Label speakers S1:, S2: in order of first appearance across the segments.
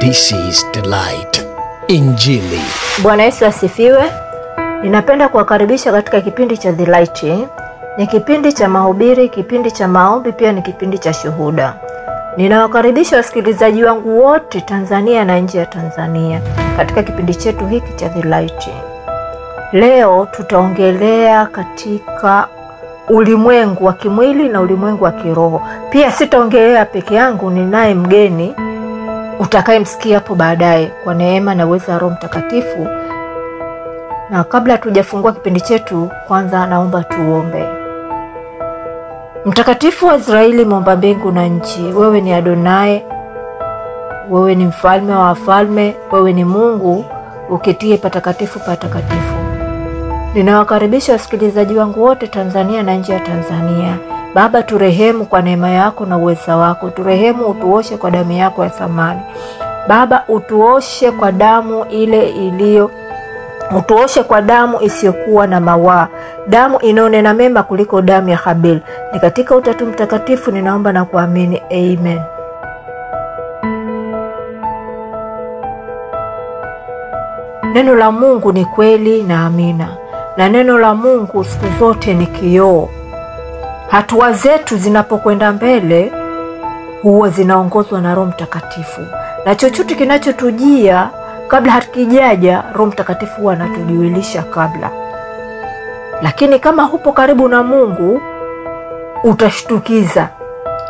S1: This is Delight. Injili.
S2: Bwana Yesu asifiwe. Ninapenda kuwakaribisha katika kipindi cha The. Ni kipindi cha mahubiri, kipindi cha maombi, pia ni kipindi cha shuhuda. Ninawakaribisha wasikilizaji wangu wote Tanzania na nje ya Tanzania katika kipindi chetu hiki cha The. Leo tutaongelea katika ulimwengu wa kimwili na ulimwengu wa kiroho. Pia sitaongelea peke yangu, ninaye mgeni utakayemsikia hapo baadaye kwa neema na uwezo wa Roho Mtakatifu. Na kabla hatujafungua kipindi chetu, kwanza naomba tuombe. Mtakatifu wa Israeli, muumba mbingu na nchi, wewe ni Adonai, wewe ni mfalme wa wafalme, wewe ni Mungu uketie patakatifu patakatifu. Ninawakaribisha wasikilizaji wangu wote Tanzania na nje ya Tanzania. Baba, turehemu kwa neema yako na uweza wako, turehemu, utuoshe kwa damu yako ya thamani. Baba, utuoshe kwa damu ile iliyo utuoshe kwa damu isiyokuwa na mawaa, damu inayonena mema kuliko damu ya Habili. Ni katika Utatu Mtakatifu ninaomba na kuamini, amen. Neno la Mungu ni kweli na amina, na neno la Mungu siku zote ni kioo. Hatua zetu zinapokwenda mbele huwa zinaongozwa na Roho Mtakatifu, na chochote kinachotujia kabla hakijaja, Roho Mtakatifu huwa anatujuilisha kabla. Lakini kama hupo karibu na Mungu, utashtukiza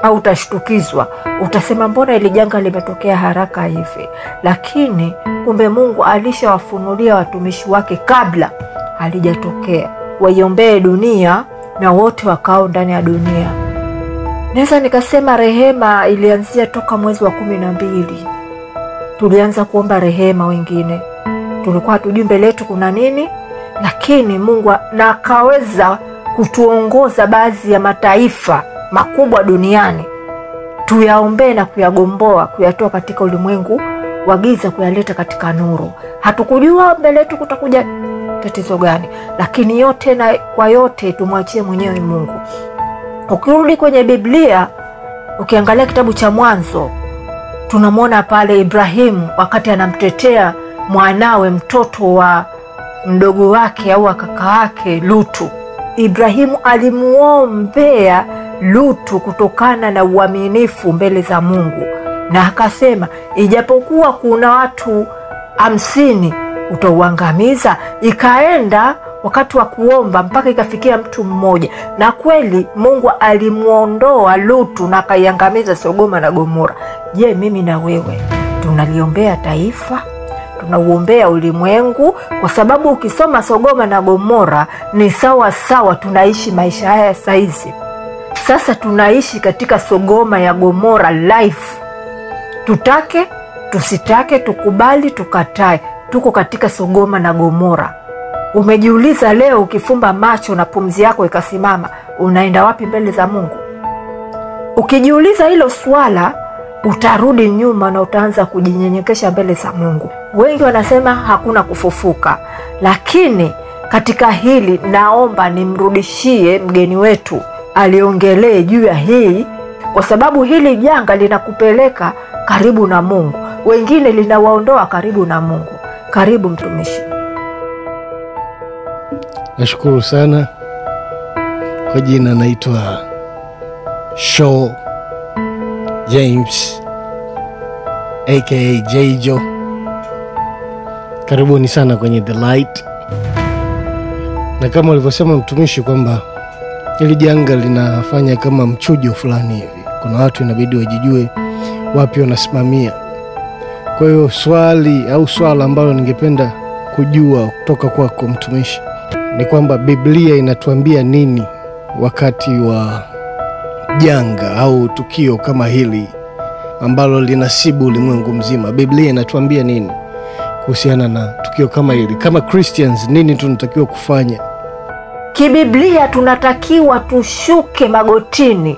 S2: au utashtukizwa, utasema mbona ili janga limetokea haraka hivi? Lakini kumbe Mungu alishawafunulia watumishi wake kabla halijatokea, waiombee dunia na wote wakao ndani ya dunia. Naweza nikasema rehema ilianzia toka mwezi wa kumi na mbili tulianza kuomba rehema. Wengine tulikuwa hatujui mbele yetu kuna nini, lakini Mungu na akaweza kutuongoza baadhi ya mataifa makubwa duniani tuyaombee na kuyagomboa, kuyatoa katika ulimwengu wa giza, kuyaleta katika nuru. Hatukujua mbele yetu kutakuja tatizo gani, lakini yote na kwa yote tumwachie mwenyewe Mungu. Ukirudi kwenye Biblia, ukiangalia kitabu cha Mwanzo tunamwona pale Ibrahimu wakati anamtetea mwanawe mtoto wa mdogo wake au kaka wake Lutu. Ibrahimu alimuombea Lutu kutokana na uaminifu mbele za Mungu, na akasema ijapokuwa kuna watu hamsini utauangamiza. Ikaenda wakati wa kuomba mpaka ikafikia mtu mmoja, na kweli Mungu alimwondoa Lutu na akaiangamiza Sodoma na Gomora. Je, mimi na wewe tunaliombea taifa? Tunauombea ulimwengu? Kwa sababu ukisoma Sodoma na Gomora ni sawa sawa, tunaishi maisha haya saizi. Sasa tunaishi katika Sodoma ya Gomora life, tutake tusitake, tukubali tukatae, tuko katika Sodoma na Gomora. Umejiuliza leo, ukifumba macho na pumzi yako ikasimama, unaenda wapi mbele za Mungu? Ukijiuliza hilo swala, utarudi nyuma na utaanza kujinyenyekesha mbele za Mungu. Wengi wanasema hakuna kufufuka, lakini katika hili naomba nimrudishie mgeni wetu aliongelee juu ya hii, kwa sababu hili janga linakupeleka karibu na Mungu, wengine linawaondoa karibu na Mungu. Karibu mtumishi.
S1: Nashukuru sana kwa jina, naitwa Shaw James aka Jjo. Karibuni sana kwenye The Light, na kama ulivyosema mtumishi kwamba hili janga linafanya kama mchujo fulani hivi, kuna watu inabidi wajijue wapi wanasimamia. Kwa hiyo swali au swala ambalo ningependa kujua kutoka kwako mtumishi ni kwamba Biblia inatuambia nini wakati wa janga au tukio kama hili ambalo linasibu ulimwengu mzima? Biblia inatuambia nini kuhusiana na tukio kama hili? Kama Christians, nini tunatakiwa kufanya?
S2: Kibiblia tunatakiwa tushuke magotini,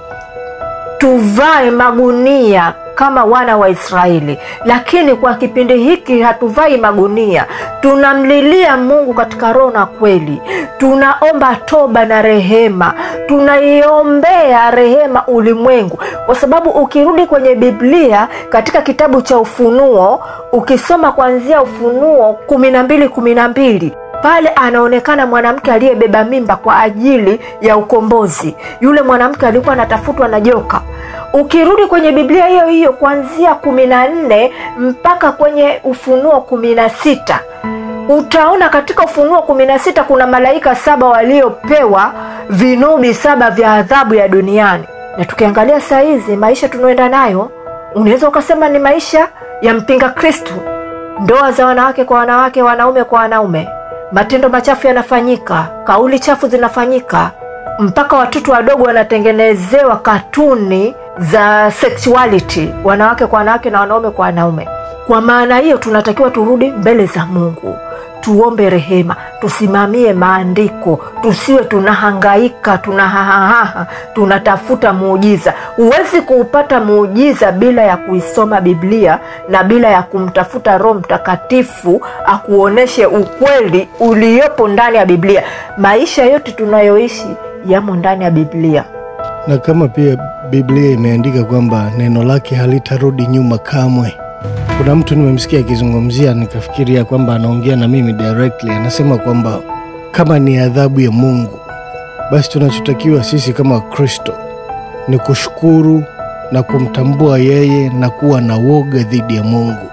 S2: tuvae magunia kama wana wa Israeli, lakini kwa kipindi hiki hatuvai magunia. Tunamlilia Mungu katika roho na kweli, tunaomba toba na rehema, tunaiombea rehema ulimwengu, kwa sababu ukirudi kwenye Biblia katika kitabu cha Ufunuo, ukisoma kuanzia Ufunuo kumi na mbili kumi na mbili pale anaonekana mwanamke aliyebeba mimba kwa ajili ya ukombozi. Yule mwanamke alikuwa anatafutwa na joka. Ukirudi kwenye Biblia hiyo hiyo kuanzia kumi na nne mpaka kwenye Ufunuo kumi na sita utaona katika Ufunuo kumi na sita kuna malaika saba waliopewa vinubi saba vya adhabu ya duniani. Na tukiangalia saa hizi maisha tunaoenda nayo, unaweza ukasema ni maisha ya mpinga Kristu. Ndoa za wanawake kwa wanawake, wanaume kwa wanaume, matendo machafu yanafanyika, kauli chafu zinafanyika, mpaka watoto wadogo wanatengenezewa katuni za sexuality, wanawake kwa wanawake na wanaume kwa wanaume. Kwa maana hiyo, tunatakiwa turudi mbele za Mungu, tuombe rehema, tusimamie maandiko, tusiwe tunahangaika, tunahahaha, tunatafuta muujiza. Huwezi kuupata muujiza bila ya kuisoma Biblia na bila ya kumtafuta Roho Mtakatifu akuoneshe ukweli uliopo ndani ya Biblia. Maisha yote tunayoishi yamo ndani ya Biblia.
S1: na kama pia Biblia imeandika kwamba neno lake halitarudi nyuma kamwe. Kuna mtu nimemsikia akizungumzia, nikafikiria kwamba anaongea na mimi directly. Anasema kwamba kama ni adhabu ya Mungu, basi tunachotakiwa sisi kama Wakristo ni kushukuru na kumtambua yeye na kuwa na woga dhidi ya Mungu.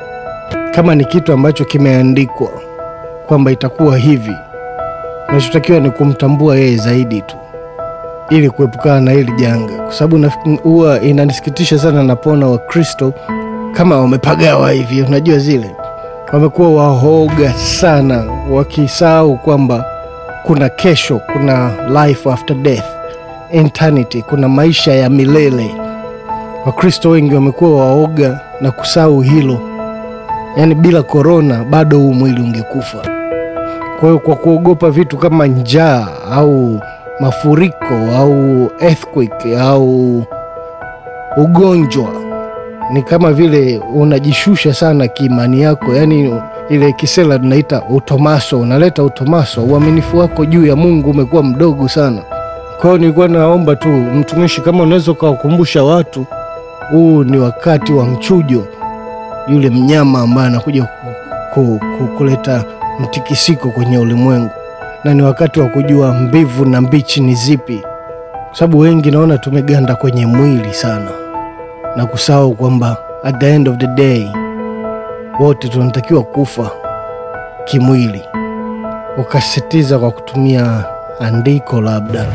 S1: Kama ni kitu ambacho kimeandikwa kwamba itakuwa hivi, tunachotakiwa ni kumtambua yeye zaidi tu ili kuepukana na hili janga, kwa sababu huwa inanisikitisha sana napoona Wakristo kama wamepagawa hivi, unajua zile, wamekuwa wahoga sana, wakisahau kwamba kuna kesho, kuna life after death, eternity, kuna maisha ya milele. Wakristo wengi wamekuwa waoga na kusahau hilo, yaani bila korona bado huu mwili ungekufa. Kwa hiyo kwa kuogopa vitu kama njaa au mafuriko au earthquake au ugonjwa, ni kama vile unajishusha sana kiimani yako, yani ile kisela tunaita utomaso, unaleta utomaso, uaminifu wako juu ya Mungu umekuwa mdogo sana. Kwa nilikuwa naomba tu mtumishi, kama unaweza ukawakumbusha watu, huu ni wakati wa mchujo, yule mnyama ambaye anakuja ku, ku, ku, kuleta mtikisiko kwenye ulimwengu, na ni wakati wa kujua mbivu na mbichi ni zipi, kwa sababu wengi naona tumeganda kwenye mwili sana na kusahau kwamba at the end of the day wote tunatakiwa kufa kimwili. Ukasisitiza kwa kutumia andiko, labda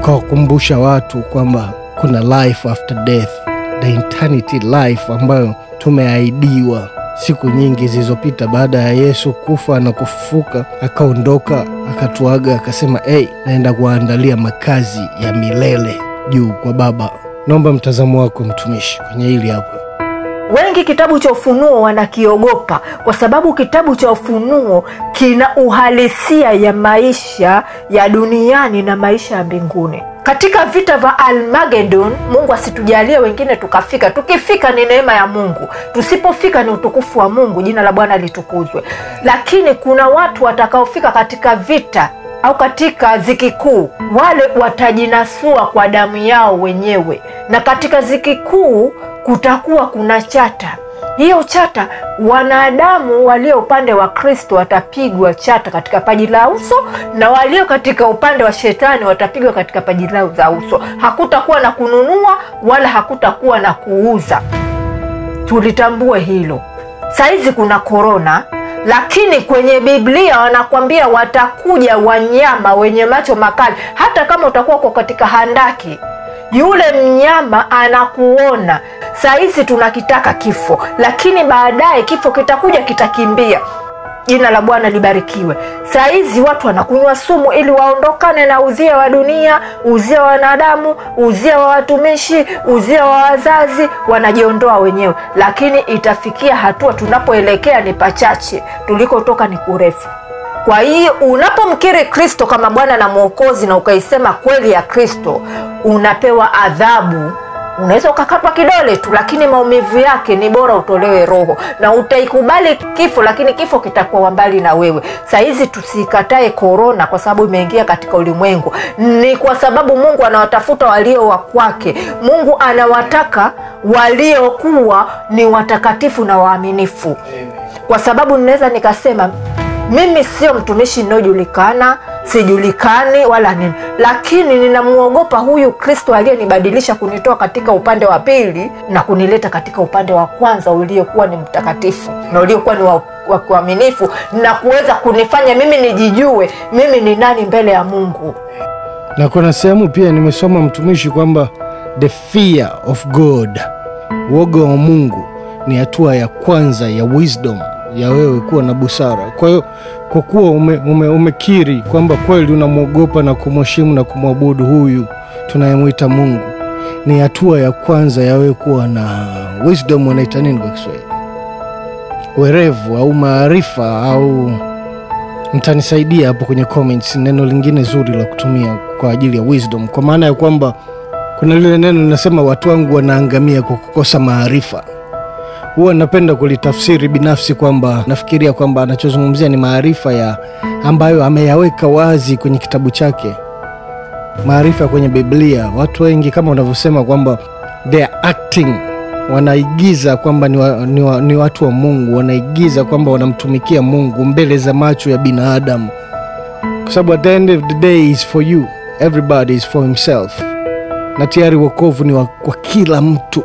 S1: ukawakumbusha watu kwamba kuna life after death, the eternity life ambayo tumeahidiwa siku nyingi zilizopita baada ya Yesu kufa na kufufuka, akaondoka akatuaga, akasema hey, naenda kuwaandalia makazi ya milele juu kwa Baba. Naomba mtazamo wako mtumishi kwenye hili hapa.
S2: Wengi kitabu cha Ufunuo wanakiogopa kwa sababu kitabu cha Ufunuo kina uhalisia ya maisha ya duniani na maisha ya mbinguni. Katika vita vya Almagedon, Mungu asitujalie wengine tukafika. Tukifika ni neema ya Mungu, tusipofika ni utukufu wa Mungu. Jina la Bwana litukuzwe. Lakini kuna watu watakaofika katika vita au katika ziki kuu, wale watajinasua kwa damu yao wenyewe, na katika ziki kuu kutakuwa kuna chata. Hiyo chata, wanadamu walio upande wa Kristo watapigwa chata katika paji la uso, na walio katika upande wa shetani watapigwa katika paji lao za uso. Hakutakuwa na kununua wala hakutakuwa na kuuza. Tulitambue hilo. Saizi kuna korona, lakini kwenye Biblia wanakwambia watakuja wanyama wenye macho makali. Hata kama utakuwa uko katika handaki, yule mnyama anakuona. Sahizi tunakitaka kifo, lakini baadaye kifo kitakuja, kitakimbia. Jina la Bwana libarikiwe. Sahizi watu wanakunywa sumu ili waondokane na uzia wa dunia, uzia wa wanadamu, uzia wa watumishi, uzia wa wazazi, wanajiondoa wenyewe. Lakini itafikia hatua tunapoelekea ni pachache, tulikotoka ni kurefu. Kwa hiyo unapomkiri Kristo kama Bwana na Mwokozi na ukaisema kweli ya Kristo, unapewa adhabu. Unaweza ukakatwa kidole tu lakini maumivu yake ni bora utolewe roho. Na utaikubali kifo lakini kifo kitakuwa mbali na wewe. Sahizi tusikatae korona kwa sababu imeingia katika ulimwengu. Ni kwa sababu mungu anawatafuta walio wa kwake. Mungu anawataka waliokuwa ni watakatifu na waaminifu. Kwa sababu ninaweza nikasema mimi sio mtumishi ninayojulikana sijulikani wala nini. Lakini ninamwogopa huyu kristo aliyenibadilisha kunitoa katika upande wa pili na kunileta katika upande wa kwanza uliokuwa ni mtakatifu na uliokuwa ni wa wa kuaminifu na kuweza kunifanya mimi nijijue mimi ni nani mbele ya mungu.
S1: Na kuna sehemu pia nimesoma mtumishi kwamba the fear of god uoga wa mungu ni hatua ya kwanza ya wisdom ya wewe kuwa na busara. Kwa hiyo kwa kuwa ume, ume, umekiri kwamba kweli unamwogopa na kumheshimu na kumwabudu huyu tunayemwita mungu ni hatua ya kwanza ya wewe kuwa na wisdom wanaita nini kwa kiswahili? Werevu au maarifa au mtanisaidia hapo kwenye comments neno lingine zuri la kutumia kwa ajili ya wisdom. Kwa maana ya kwamba kuna lile neno linasema watu wangu wanaangamia kwa kukosa maarifa huwa napenda kulitafsiri binafsi kwamba nafikiria kwamba anachozungumzia ni maarifa ya ambayo ameyaweka wazi kwenye kitabu chake. Maarifa kwenye biblia. Watu wengi kama unavyosema kwamba they are acting. Wanaigiza kwamba ni, wa, ni, wa, ni watu wa mungu. Wanaigiza kwamba wanamtumikia mungu mbele za macho ya binadamu. Kwa sababu at the end of the day is for you. Everybody is for himself. Na tayari wokovu ni wa, kwa kila mtu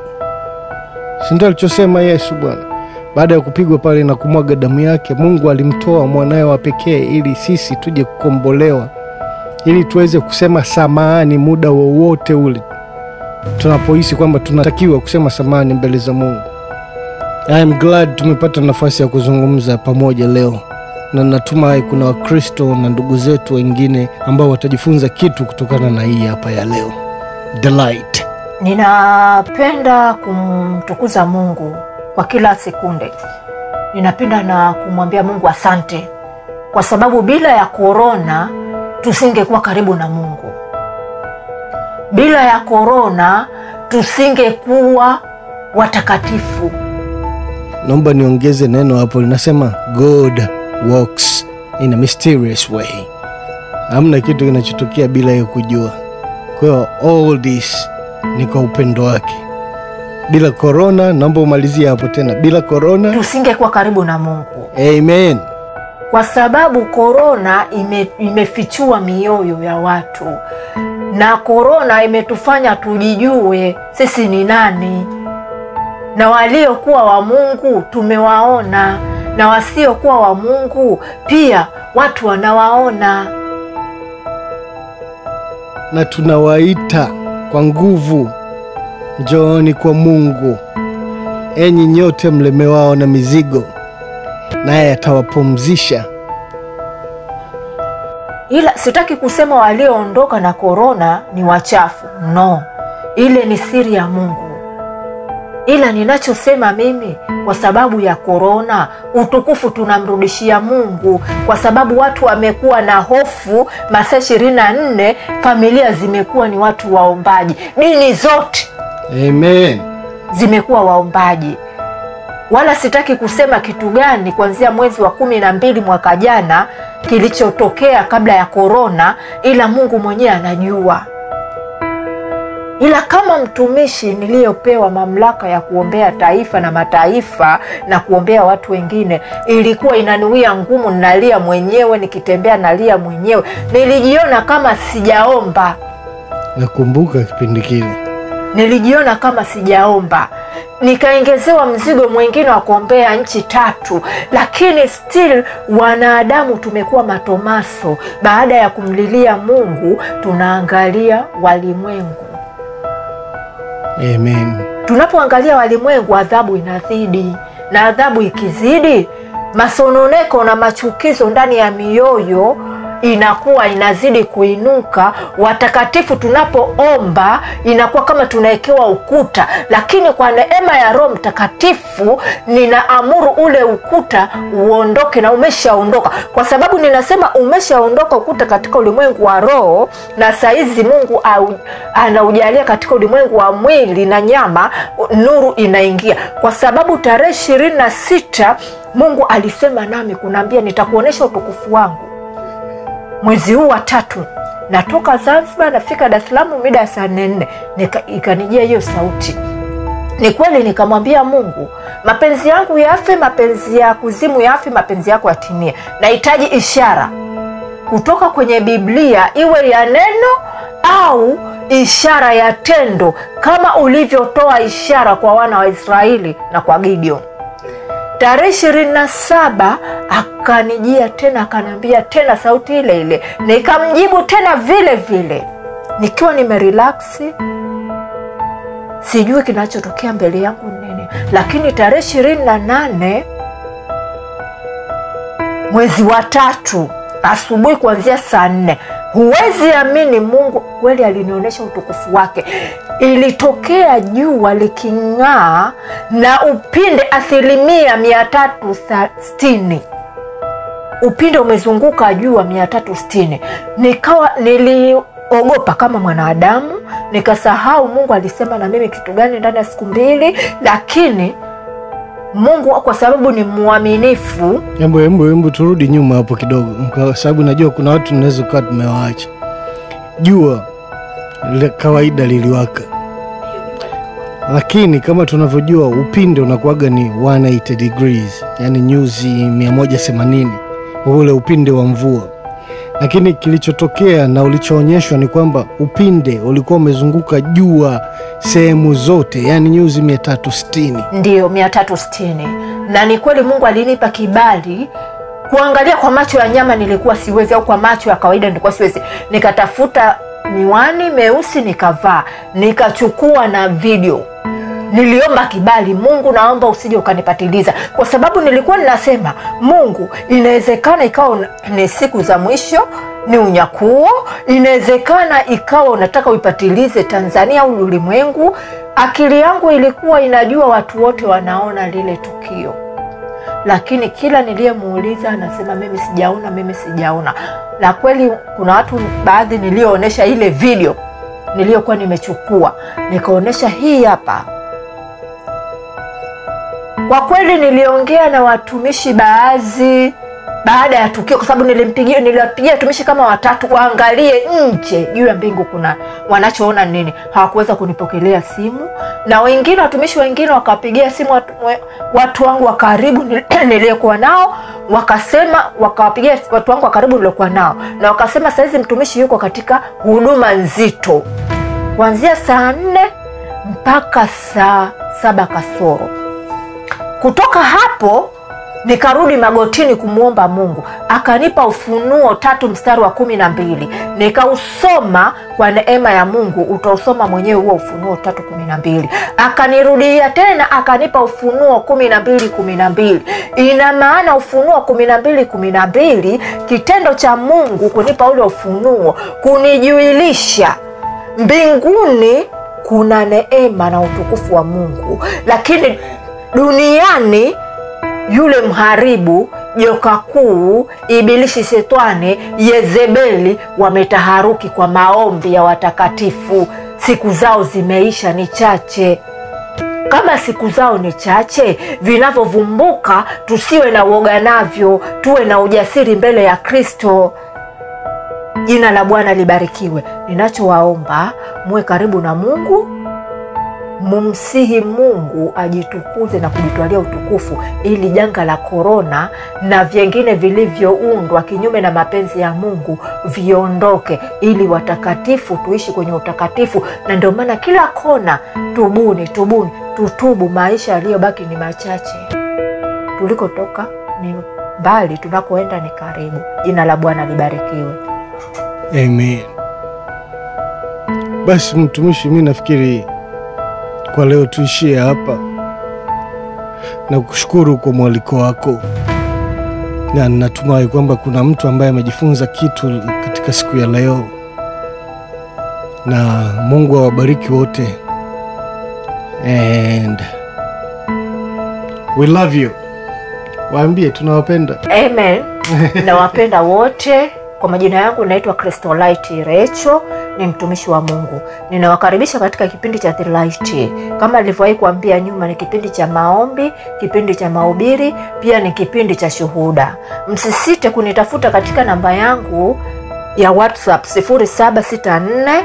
S1: sindio alichosema yesu bwana. Baada ya kupigwa pale na kumwaga damu yake mungu alimtoa mwanaye wa pekee ili sisi tuje kukombolewa ili tuweze kusema samahani muda wowote ule tunapohisi kwamba tunatakiwa kusema samahani mbele za mungu. I am glad tumepata nafasi ya kuzungumza pamoja leo na natumai kuna wakristo na ndugu zetu wengine ambao watajifunza kitu kutokana na hii hapa ya leo. The
S2: ninapenda kumtukuza mungu kwa kila sekunde. Ninapenda na kumwambia mungu asante kwa sababu bila ya korona tusingekuwa karibu na mungu. Bila ya korona tusingekuwa watakatifu.
S1: Naomba niongeze neno hapo linasema god walks in a mysterious way. Hamna kitu kinachotokea bila ya kujua. Kwa all this ni kwa upendo wake. Bila korona naomba umalizie hapo tena. Bila korona
S2: tusingekuwa karibu na mungu.
S1: Amen.
S2: Kwa sababu korona ime, imefichua mioyo ya watu. Na korona imetufanya tujijue sisi ni nani. Na waliokuwa wa mungu tumewaona. Na wasiokuwa wa mungu pia watu wanawaona.
S1: Na tunawaita kwa nguvu. Njooni kwa mungu. Enyi nyote mlemewao na mizigo naye atawapumzisha.
S2: Ila sitaki kusema walioondoka na korona ni wachafu. No ile ni siri ya mungu ila ninachosema mimi kwa sababu ya korona utukufu tunamrudishia mungu. Kwa sababu watu wamekuwa na hofu masaa ishirini na nne familia zimekuwa ni watu waombaji. Dini zote
S1: amen.
S2: zimekuwa waombaji. Wala sitaki kusema kitu gani kuanzia mwezi wa kumi na mbili mwaka jana kilichotokea kabla ya korona ila mungu mwenyewe anajua ila kama mtumishi niliyopewa mamlaka ya kuombea taifa na mataifa na kuombea watu wengine ilikuwa inaniwia ngumu nalia mwenyewe nikitembea nalia mwenyewe. Nilijiona kama sijaomba.
S1: Nakumbuka kipindi kile.
S2: Nilijiona kama sijaomba. Nikaongezewa mzigo mwingine wa kuombea nchi tatu lakini still wanadamu tumekuwa matomaso. Baada ya kumlilia mungu tunaangalia walimwengu
S1: amen.
S2: Tunapoangalia walimwengu adhabu inazidi na adhabu ikizidi masononeko na machukizo ndani ya mioyo inakuwa inazidi kuinuka. Watakatifu tunapoomba inakuwa kama tunawekewa ukuta, lakini kwa neema ya Roho Mtakatifu ninaamuru ule ukuta uondoke, na umeshaondoka. Kwa sababu ninasema umeshaondoka ukuta katika ulimwengu wa roho, na saizi Mungu au, anaujalia katika ulimwengu wa mwili na nyama, nuru inaingia, kwa sababu tarehe ishirini na sita Mungu alisema nami kunaambia, nitakuonyesha utukufu wangu mwezi huu wa tatu natoka Zanzibar nafika Dar es Salaam mida ya saa nne, ikanijia hiyo sauti. Ni kweli, nikamwambia Mungu, mapenzi yangu yafe, mapenzi ya kuzimu yafe, mapenzi yako yatimie. Nahitaji ishara kutoka kwenye Biblia, iwe ya neno au ishara ya tendo, kama ulivyotoa ishara kwa wana wa Israeli na kwa Gideon. Tarehe ishirini na saba akanijia tena akaniambia tena sauti ile ile, nikamjibu tena vile vile, nikiwa nimerelaksi, sijui kinachotokea mbele yangu nini. Lakini tarehe ishirini na nane mwezi wa tatu asubuhi kuanzia saa nne huwezi amini, Mungu kweli alinionyesha utukufu wake. Ilitokea jua liking'aa na upinde asilimia mia tatu sitini upinde umezunguka jua mia tatu sitini Nikawa niliogopa kama mwanadamu, nikasahau Mungu alisema na mimi kitu gani ndani ya siku mbili, lakini Mungu kwa sababu ni mwaminifu.
S1: Embo, turudi nyuma hapo kidogo, kwa sababu najua kuna watu tunaweza ukawa tumewaacha. Jua kawaida liliwaka, lakini kama tunavyojua upinde unakuwaga ni 180 degrees, yani nyuzi 180 ule upinde wa mvua. Lakini kilichotokea na ulichoonyeshwa ni kwamba upinde ulikuwa umezunguka jua sehemu zote, yani nyuzi 360.
S2: Ndiyo, 360. Na ni kweli Mungu alinipa kibali kuangalia kwa macho ya nyama, nilikuwa siwezi, au kwa macho ya kawaida nilikuwa siwezi. Nikatafuta miwani meusi nikavaa, nikachukua na video. Niliomba kibali, Mungu, naomba usije ukanipatiliza, kwa sababu nilikuwa ninasema, Mungu, inawezekana ikawa ni siku za mwisho, ni unyakuo, inawezekana ikawa unataka uipatilize Tanzania au ulimwengu. Akili yangu ilikuwa inajua watu wote wanaona lile tukio, lakini kila niliyemuuliza anasema mimi sijaona, mimi sijaona. Na kweli kuna watu baadhi niliyoonyesha ile video niliyokuwa nimechukua, nikaonyesha hii hapa kwa kweli niliongea na watumishi baadhi baada ya tukio, kwa sababu nilimpigia niliwapigia watumishi kama watatu waangalie nje. Juu ya mbingu kuna wanachoona nini. Hawakuweza kunipokelea simu, na wengine watumishi wengine wakawapigia simu watu, watu wangu wa karibu niliyekuwa nao, wakasema wakawapigia watu wangu wa karibu niliokuwa nao, na wakasema sahizi mtumishi yuko katika huduma nzito. Kuanzia saa nne mpaka saa saba kasoro. Kutoka hapo nikarudi magotini kumwomba Mungu, akanipa Ufunuo tatu mstari wa kumi na mbili. Nikausoma kwa neema ya Mungu. Utausoma mwenyewe huo Ufunuo tatu kumi na mbili. Akanirudia tena akanipa Ufunuo kumi na mbili kumi na mbili. Ina maana Ufunuo kumi na mbili kumi na mbili kitendo cha Mungu kunipa ule ufunuo, kunijuilisha mbinguni kuna neema na utukufu wa Mungu, lakini duniani yule mharibu joka kuu Ibilisi, Shetani, Yezebeli wametaharuki kwa maombi ya watakatifu. Siku zao zimeisha, ni chache. Kama siku zao ni chache, vinavyovumbuka tusiwe na uoga navyo, tuwe na ujasiri mbele ya Kristo. Jina la Bwana libarikiwe. Ninachowaomba muwe karibu na Mungu, mumsihi Mungu ajitukuze na kujitwalia utukufu, ili janga la korona na vyengine vilivyoundwa kinyume na mapenzi ya Mungu viondoke, ili watakatifu tuishi kwenye utakatifu. Na ndio maana kila kona, tubuni, tubuni, tutubu. Maisha yaliyobaki ni machache, tulikotoka ni mbali, tunakoenda ni karibu. Jina la Bwana libarikiwe.
S1: Amen. Basi mtumishi, mi nafikiri kwa leo tuishie hapa na kushukuru kwa mwaliko wako. na natumai kwamba kuna mtu ambaye amejifunza kitu katika siku ya leo, na Mungu awabariki wote and we love you. Waambie tunawapenda.
S2: Amen. Nawapenda wote. Kwa majina yangu naitwa cristolit Recho, ni mtumishi wa Mungu. Ninawakaribisha katika kipindi cha The Light. Kama nilivyowahi kuambia nyuma, ni kipindi cha maombi, kipindi cha mahubiri, pia ni kipindi cha shuhuda. Msisite kunitafuta katika namba yangu ya WhatsApp 0764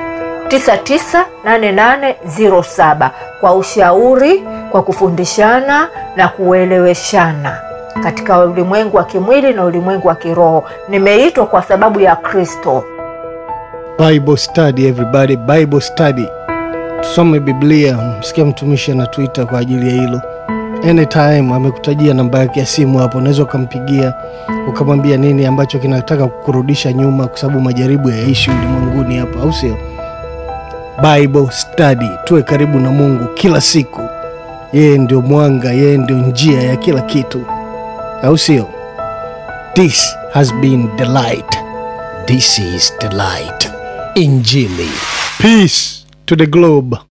S2: 998807 kwa ushauri, kwa kufundishana na kueleweshana katika ulimwengu wa kimwili na ulimwengu wa kiroho. Nimeitwa kwa sababu ya Kristo.
S1: Bible study everybody, Bible study. Tusome Biblia. Msikia mtumishi anatuita kwa ajili ya hilo. Anytime amekutajia namba yake ya simu hapo, unaweza ukampigia ukamwambia nini ambacho kinataka kukurudisha nyuma, kwa sababu majaribu yaishi ulimwenguni hapa, au sio? Bible study, tuwe karibu na Mungu kila siku. Yeye ndio mwanga, yeye ndio njia ya kila kitu, au sio? This has been the light. This is the. Injili. Peace to the globe.